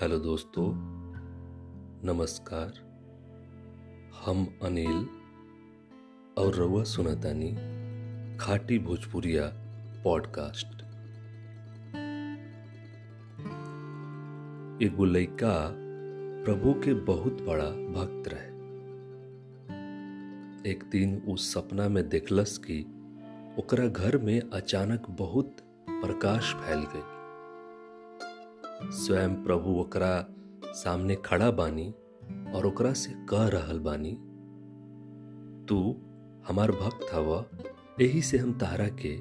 Hello दोस्तों, नमस्कार। हम अनिल और रउआ सुनतानी, खाटी भोजपुरिया पॉडकास्ट। एगो लइका प्रभु के बहुत बड़ा भक्त रहे। एक दिन उस सपना में देखलस कि ओकरा घर में अचानक बहुत प्रकाश फैल गई। स्वयं प्रभु ओकरा सामने खड़ा बानी और ओकरा से कह रहल बानी, तू हमार भक्त हव यही से हम तारा के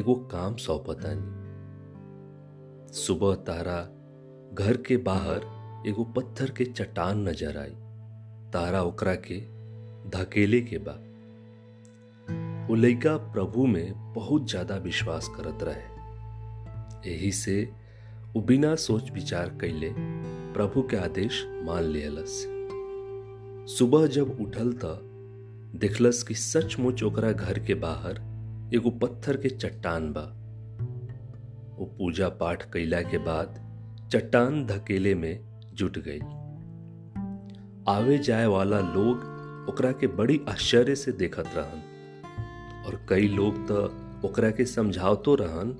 एगो काम सौंपतानी सुबह तारा घर के बाहर एगो पत्थर के चट्टान नज़र आई, तारा ओकरा के धकेले के बा। वो लइका प्रभु में बहुत ज़्यादा विश्वास करत रहे। यही से बिना सोच विचार कैले प्रभु के आदेश मान लियलस। सुबह जब उठल त, देखलस कि सचमुच ओकरा घर के बाहर एगो पत्थर के चट्टान बा। वो पूजा पाठ कैला के बाद चट्टान धकेले में जुट गई आवे जाए वाला लोग ओकरा के बड़ी आश्चर्य से देखत रहन, और कई लोग तो ओकरा के समझावतो रहन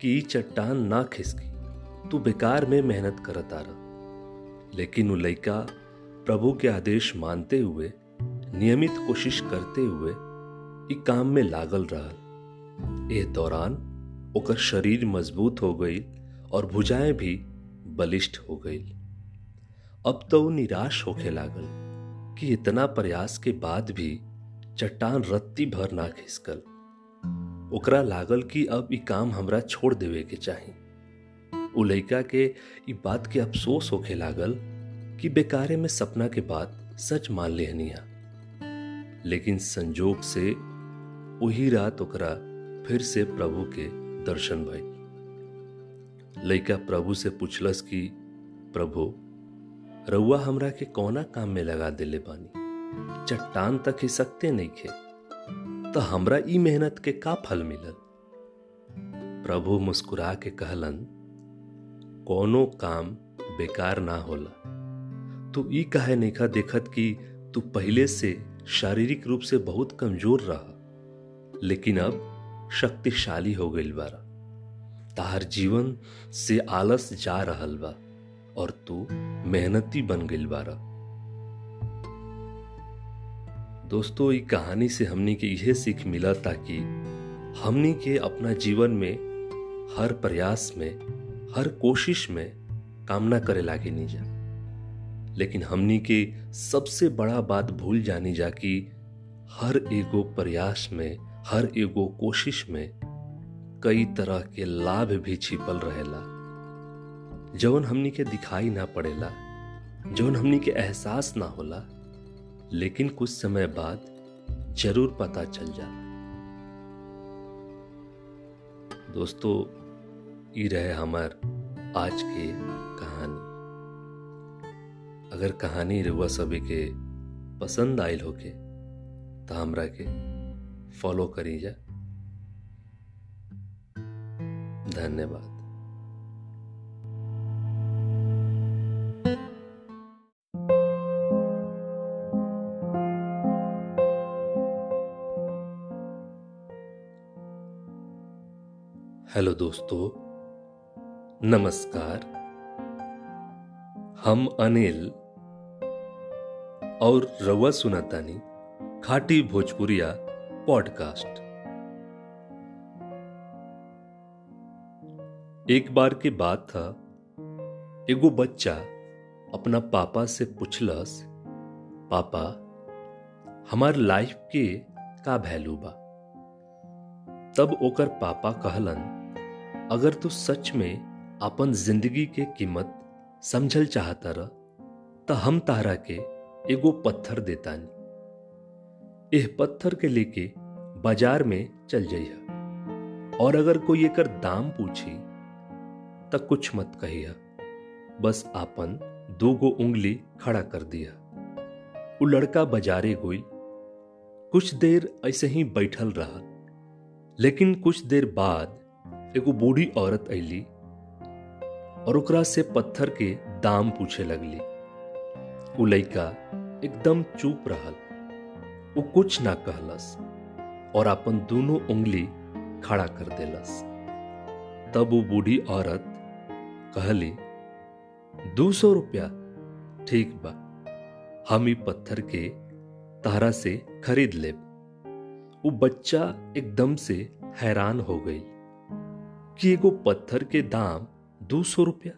कि चट्टान ना खिसकी। तू बेकार में मेहनत करत रहा लेकिन वो लइका प्रभु के आदेश मानते हुए, नियमित कोशिश करते हुए ई काम में लागल रहल। ए दौरान ओकर शरीर मज़बूत हो गई और भुजाएँ भी बलिष्ठ हो गई अब तो वो निराश होके लागल कि इतना प्रयास के बाद भी चट्टान रत्ती भर ना खिसकल। ओकरा लागल कि अब ई काम हमरा छोड़ देवे के चाही। उ लइका के ई बात के अफसोस होखे लागल कि बेकारे में सपना के बात सच मान लेहनिया लेकिन संजोग से वही रात ओकरा फिर से प्रभु के दर्शन भई। लइका प्रभु से पूछलस कि, प्रभु, रउआ हमरा के कौना काम में लगा देले बानी? चट्टान तक ही सकते नहीं खे तो हमरा ई मेहनत के का फल मिलल? प्रभु मुस्कुरा के कहलन कोनो काम बेकार ना होला। तू ई कहे नइखा देखत कि तू पहले से शारीरिक रूप से बहुत कमज़ोर रहा। लेकिन अब शक्तिशाली हो गई बारा। तार जीवन से आलस जा रहा बा और तू मेहनती बन गई बारा। दोस्तों, ई कहानी से हमनी के यह सीख मिला ताकि हमनी के अपना जीवन में हर प्रयास में हर कोशिश में कामना करे लागे नहीं जा लेकिन हमनी के सबसे बड़ा बात भूल जानी जा कि हर एगो प्रयास में, हर एगो कोशिश में कई तरह के लाभ भी छिपल रहेला। जौन हमनी के दिखाई ना पड़ेला जौन हमनी के एहसास ना होला, लेकिन कुछ समय बाद ज़रूर पता चल जाला। दोस्तों ई रहे हमार आज के कहानी। अगर कहानी रुआ सभी के पसंद आयल होके तो हमरा के फॉलो करी जा धन्यवाद। हेलो दोस्तों नमस्कार। हम अनिल और रवा सुनातानी, खाटी भोजपुरिया पॉडकास्ट। एक बार की बात था, एगो बच्चा अपना पापा से पूछलस, पापा, हमार लाइफ के का वैल्यू बा? तब ओकर पापा कहलन, अगर तू सच में अपन ज़िंदगी के कीमत समझल चाहता रह तो हम तारा के एगो पत्थर देतानी। एह पत्थर के लेके बाज़ार में चल जइहा। और अगर कोई एकर दाम पूछी तो कुछ मत कहिया बस आपन दो गो उंगली खड़ा कर दिया उ लड़का बाजारे गोई। कुछ देर ऐसे ही बैठल रहा। लेकिन कुछ देर बाद एगो बूढ़ी औरत अली और ओकरा से पत्थर के दाम पूछे लगली। उ लइका एकदम चुप रहल। वो कुछ ना कहलस और अपन दोनों उंगली खड़ा कर देलस। तब वो बूढ़ी औरत कहली, दो सौ रुपया, ठीक बा। हम ई पत्थर के तारा से खरीद ले वो बच्चा एकदम से हैरान हो गई कि एगो पत्थर के दाम दो सौ रुपया।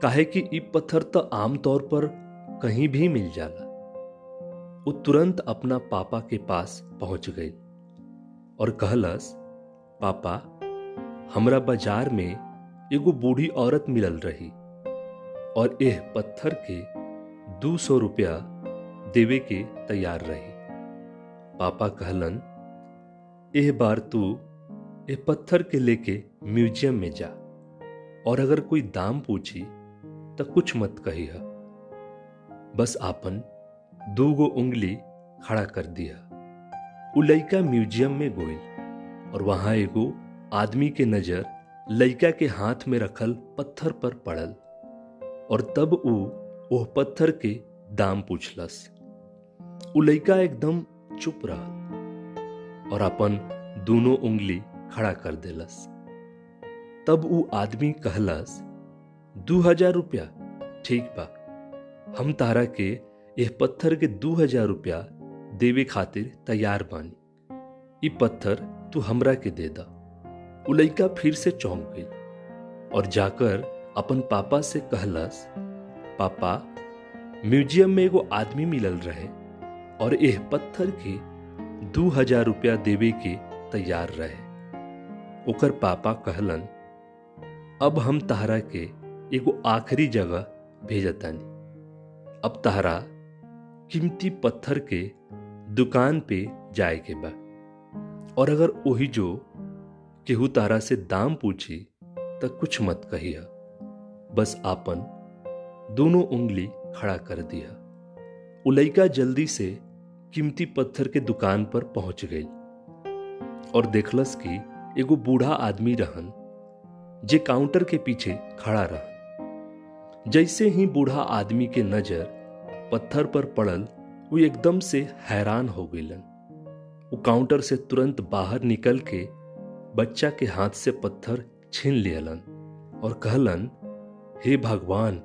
काहे कि ई पत्थर तो आमतौर पर कहीं भी मिल जाला। वो तुरंत अपना पापा के पास पहुँच गई और कहलस, पापा, हमरा बाज़ार में एगो बूढ़ी औरत मिलल रही और एह पत्थर के दो सौ रुपया देवे के तैयार रही। पापा कहलन, एह बार तू ए पत्थर के लेके म्यूज़ियम में जा। और अगर कोई दाम पूछी तो कुछ मत कही है। बस आपन दूगो उंगली खड़ा कर दिया उ लइका म्यूज़ियम में गोई और वहाँ एगो आदमी के नज़र लइका के हाथ में रखल पत्थर पर पड़ल और तब उ पत्थर के दाम पूछलस। उ लइका एकदम चुप रहा और अपन दोनों उंगली खड़ा कर देलस। तब उ आदमी कहलस, दू हज़ार रुपया, ठीक बा। हम तारा के यह पत्थर के दू हज़ार रुपया देवे खातिर तैयार बानी। ई पत्थर तू हमरा के दे दा। उ फिर से चौंक गई और जाकर अपन पापा से कहलस, पापा, म्यूज़ियम में एगो आदमी मिलल रहे और एह पत्थर के दू हज़ार रुपया देवे के तैयार रहे। ओकर पापा कहलन अब हम तहरा के एगो आखिरी जगह भेजतानी। अब तहरा कीमती पत्थर के दुकान पे जाए के बा। और अगर वही जो केहू तारा से दाम पूछी तो कुछ मत कहिया बस आपन दोनों उंगली खड़ा कर दिया उ लइका जल्दी से कीमती पत्थर के दुकान पर पहुँच गई। और देखलस कि एगो बूढ़ा आदमी रहन जे काउंटर के पीछे खड़ा रहा। जैसे ही बूढ़ा आदमी के नज़र पत्थर पर पड़ल, वो एकदम से हैरान हो गईलन। वो काउंटर से तुरंत बाहर निकल के बच्चा के हाथ से पत्थर छीन लियलन और कहलन, हे भगवान,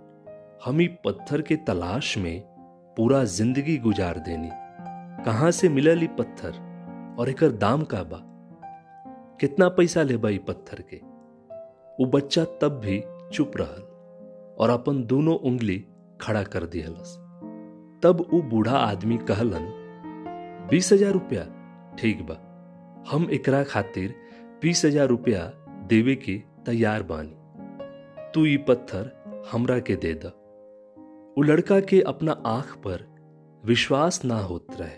हम ई पत्थर के तलाश में पूरा ज़िंदगी गुजार देनी। कहाँ से मिलल ई पत्थर और एकर दाम का बा? कितना पैसा लेबा ई पत्थर के? वो बच्चा तब भी चुप रहल और अपन दोनों उंगली खड़ा कर दिहलस। तब वो बूढ़ा आदमी कहलन, बीस हज़ार रुपया, ठीक बा। हम एकरा खातिर बीस हज़ार रुपया देवे के तैयार बानी। तू ये पत्थर हमरा के दे द। उ लड़का के अपना आँख पर विश्वास ना होत रहे।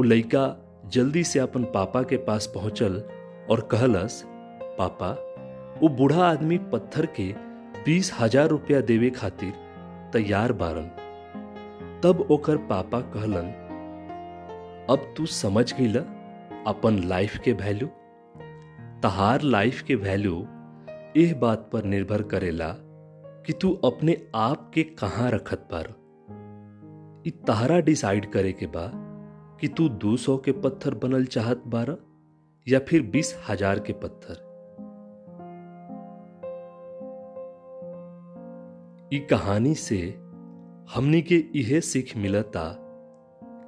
उ लड़का जल्दी से अपन पापा के पास पहुंचल और कहलस, पापा वो बूढ़ा आदमी पत्थर के बीस हज़ार रुपया देवे खातिर तैयार बारन। तब ओकर पापा कहलन, अब तू समझ गईला अपन लाइफ के वैल्यू। तहार लाइफ के वैल्यू एह बात पर निर्भर करेला कि तू अपने आप के कहाँ रखत पार इ तहरा डिसाइड करे के बा कि तू दो सौ के पत्थर बनल चाहत बारा या फिर बीस हज़ार के पत्थर। इ कहानी से हमनी के यह सीख मिलता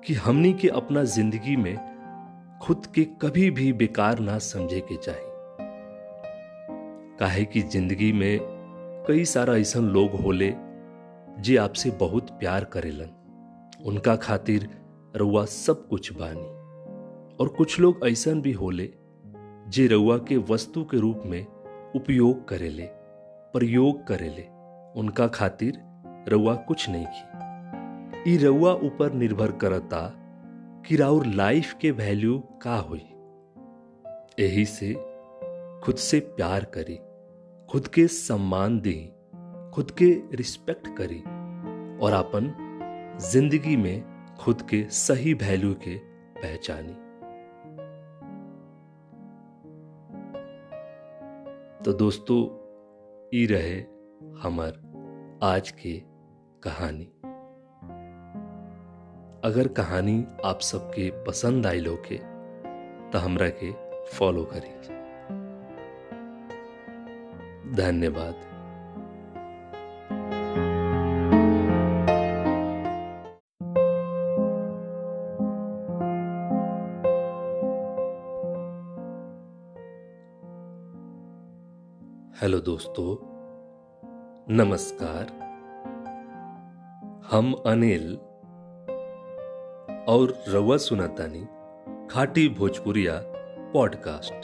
कि हमनी के अपना ज़िंदगी में खुद के कभी भी बेकार ना समझे के चाहिए काहे कि ज़िंदगी में कई सारा ऐसा लोग होले जे आपसे बहुत प्यार करेलन। उनका खातिर रउआ सब कुछ बानी। और कुछ लोग ऐसा भी होले जे रउआ के वस्तु के रूप में उपयोग करेले, प्रयोग करेले। उनका खातिर रउआ कुछ नहीं की ई रउआ ऊपर निर्भर करता कि राउर लाइफ के वैल्यू का हुई। यही से खुद से प्यार करी, खुद के सम्मान दी, खुद के रिस्पेक्ट करी और अपन ज़िंदगी में खुद के सही वैल्यू के पहचानी। तो दोस्तों, ई रहे हमर आज के कहानी। अगर कहानी आप सबके पसंद आई के तो हमरा के फॉलो करी धन्यवाद। हेलो दोस्तों नमस्कार। हम अनिल और रवा सुनातानी, खाटी भोजपुरिया पॉडकास्ट।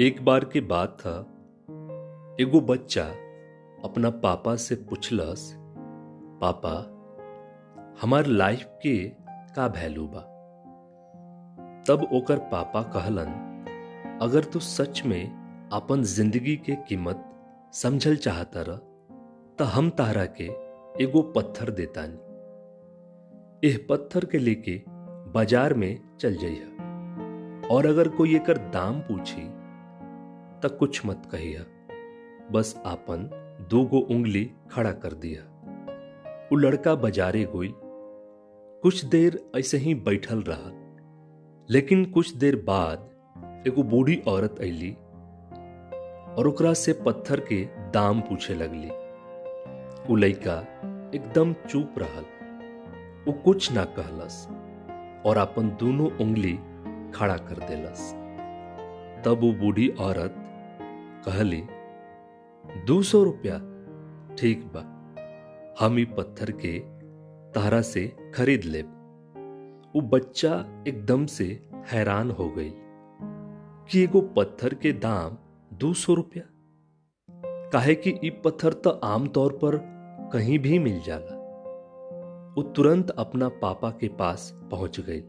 एक बार की बात था, एगो बच्चा अपना पापा से पूछलस, पापा, हमार लाइफ के का वैल्यू बा? तब ओकर पापा कहलन, अगर तू सच में अपन ज़िंदगी के कीमत समझल चाहता रह तो हम तारा के एगो पत्थर देतानी। एह पत्थर के लेके बाज़ार में चल जाइह। और अगर कोई एकर दाम पूछी तो कुछ मत कहिया बस आपन दो गो उंगली खड़ा कर दिया वो लड़का बाजारे गोई। कुछ देर ऐसे ही बैठल रहा। लेकिन कुछ देर बाद एगो बूढ़ी औरत अली और ओकरा से पत्थर के दाम पूछे लगली। उ लइका एकदम चुप रहल। वो कुछ ना कहलस और अपन दोनों उंगली खड़ा कर देलस। तब वो बूढ़ी औरत कहली, दो सौ रुपया, ठीक बा। हम ही पत्थर के तारा से खरीद ले वो बच्चा एकदम से हैरान हो गई कि एगो पत्थर के दाम दो सौ रुपया? काहे कि ई पत्थर तो आमतौर पर कहीं भी मिल जाला। वो तुरंत अपना पापा के पास पहुँच गई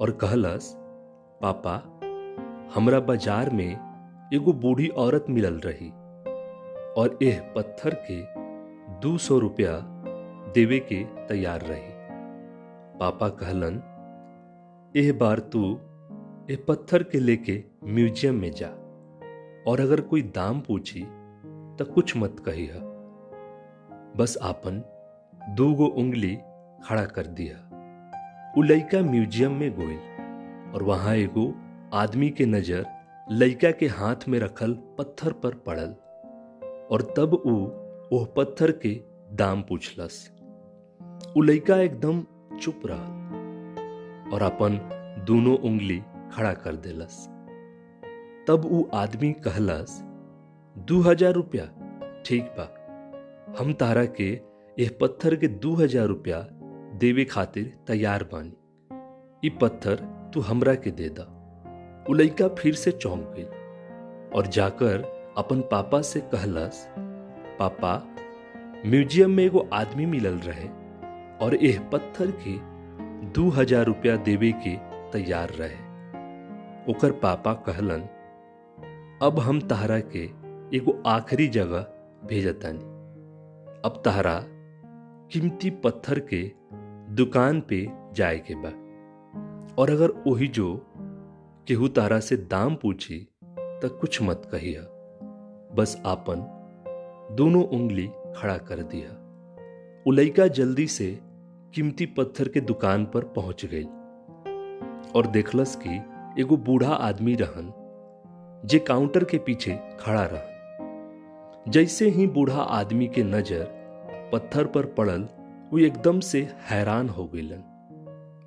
और कहलस, पापा, हमरा बाज़ार में एगो बूढ़ी औरत मिलल रही और यह पत्थर के दो सौ रुपया देवे के तैयार रही। पापा कहलन, एह बार तू ए पत्थर के लेके म्यूज़ियम में जा। और अगर कोई दाम पूछी तो कुछ मत कही है। बस आपन दो गो उंगली खड़ा कर दिया उ लइका म्यूज़ियम में गोई और वहाँ एगो आदमी के नज़र लइका के हाथ में रखल पत्थर पर पड़ल, और तब उ पत्थर के दाम पूछलस। उ लइका एकदम चुप रहा और अपन दोनों उंगली खड़ा कर देलस। तब उ आदमी कहलस, दू हज़ार रुपया, ठीक बा। हम तारा के यह पत्थर के दू हज़ार रुपया देवे खातिर तैयार बानी। ई पत्थर तू हमरा के दे दा। उ फिर से चौंक गई और जाकर अपन पापा से कहलस, पापा, म्यूज़ियम में एगो आदमी मिलल रहे और एह पत्थर के दू हज़ार रुपया देवे के तैयार रहे। ओकर पापा कहलन अब हम तहरा के एगो आखिरी जगह भेजतानी। अब तहरा कीमती पत्थर के दुकान पे जाए के बा। और अगर वही जो केहू तारा से दाम पूछी तो कुछ मत कहिया बस आपन दोनों उंगली खड़ा कर दिया उलैका जल्दी से कीमती पत्थर के दुकान पर पहुँच गई। और देखलस कि एगो बूढ़ा आदमी रहन जे काउंटर के पीछे खड़ा रहा। जैसे ही बूढ़ा आदमी के नज़र पत्थर पर पड़ल, वो एकदम से हैरान हो गईलन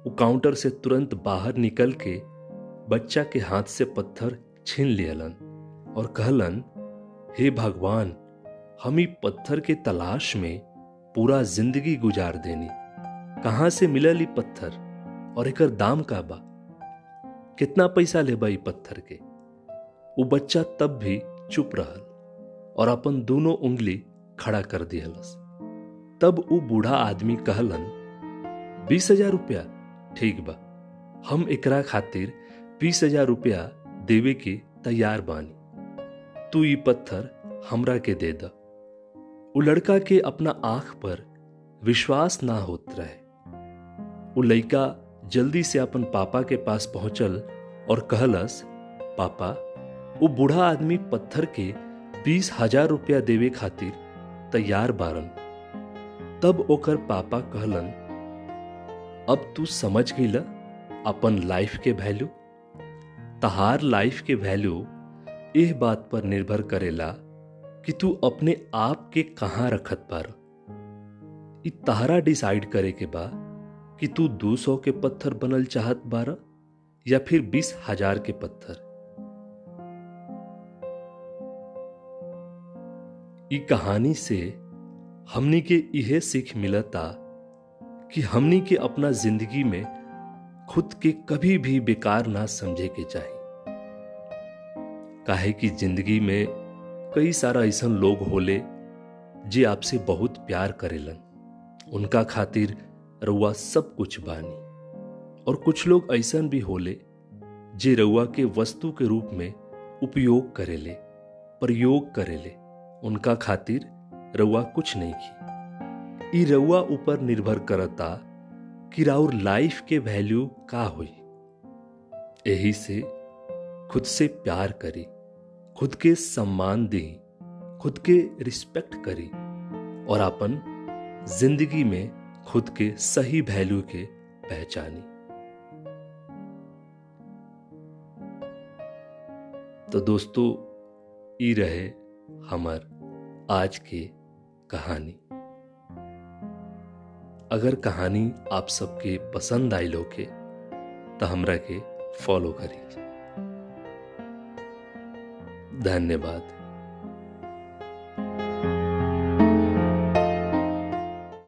वो काउंटर से तुरंत बाहर निकल के बच्चा के हाथ से पत्थर छीन लियलन और कहलन, हे भगवान, हम ही पत्थर के तलाश में पूरा ज़िंदगी गुजार देनी। कहाँ से मिलल पत्थर और एक दाम का बा? कितना पैसा लेबाई पत्थर के? वो बच्चा तब भी चुप रहल और अपन दोनों उंगली खड़ा कर दिहलस। तब वो बूढ़ा आदमी कहलन, बीस हज़ार रुपया, ठीक बा। हम एकरा खातिर बीस हज़ार रुपया देवे के तैयार बानी। तू ये पत्थर हमरा के दे द। वो लड़का के अपना आँख पर विश्वास ना होत रहे। वो लड़का जल्दी से अपन पापा के पास पहुंचल और कहलस, पापा वो बूढ़ा आदमी पत्थर के बीस हज़ार रुपया देवे खातिर तैयार बारन। तब ओकर पापा कहलन, अब तू समझ गईला अपन लाइफ के वैल्यू। तहार लाइफ के वैल्यू एह बात पर निर्भर करेला कि तू अपने आप के कहाँ रखत पार इ तहरा डिसाइड करे के बा कि तू दो सौ के पत्थर बनल चाहत बार या फिर बीस हज़ार के पत्थर। इ कहानी से हमनी के इहे सीख मिलता कि हमनी के अपना ज़िंदगी में खुद के कभी भी बेकार ना समझे के चाहिए काहे कि ज़िंदगी में कई सारा ऐसा लोग होले जे आपसे बहुत प्यार करेलन। उनका खातिर रउआ सब कुछ बानी। और कुछ लोग ऐसा भी होले जे रउआ के वस्तु के रूप में उपयोग करेले, प्रयोग करेले। उनका खातिर रउआ कुछ नहीं की ई रउआ ऊपर निर्भर करता कि राउर लाइफ के वैल्यू का हुई। यही से खुद से प्यार करी, खुद के सम्मान दी, खुद के रिस्पेक्ट करी और अपन ज़िंदगी में खुद के सही वैल्यू के पहचानी। तो दोस्तों, ई रहे हमर आज के कहानी। अगर कहानी आप सबके पसंद आई लोग के तो हमरा के फॉलो करी धन्यवाद।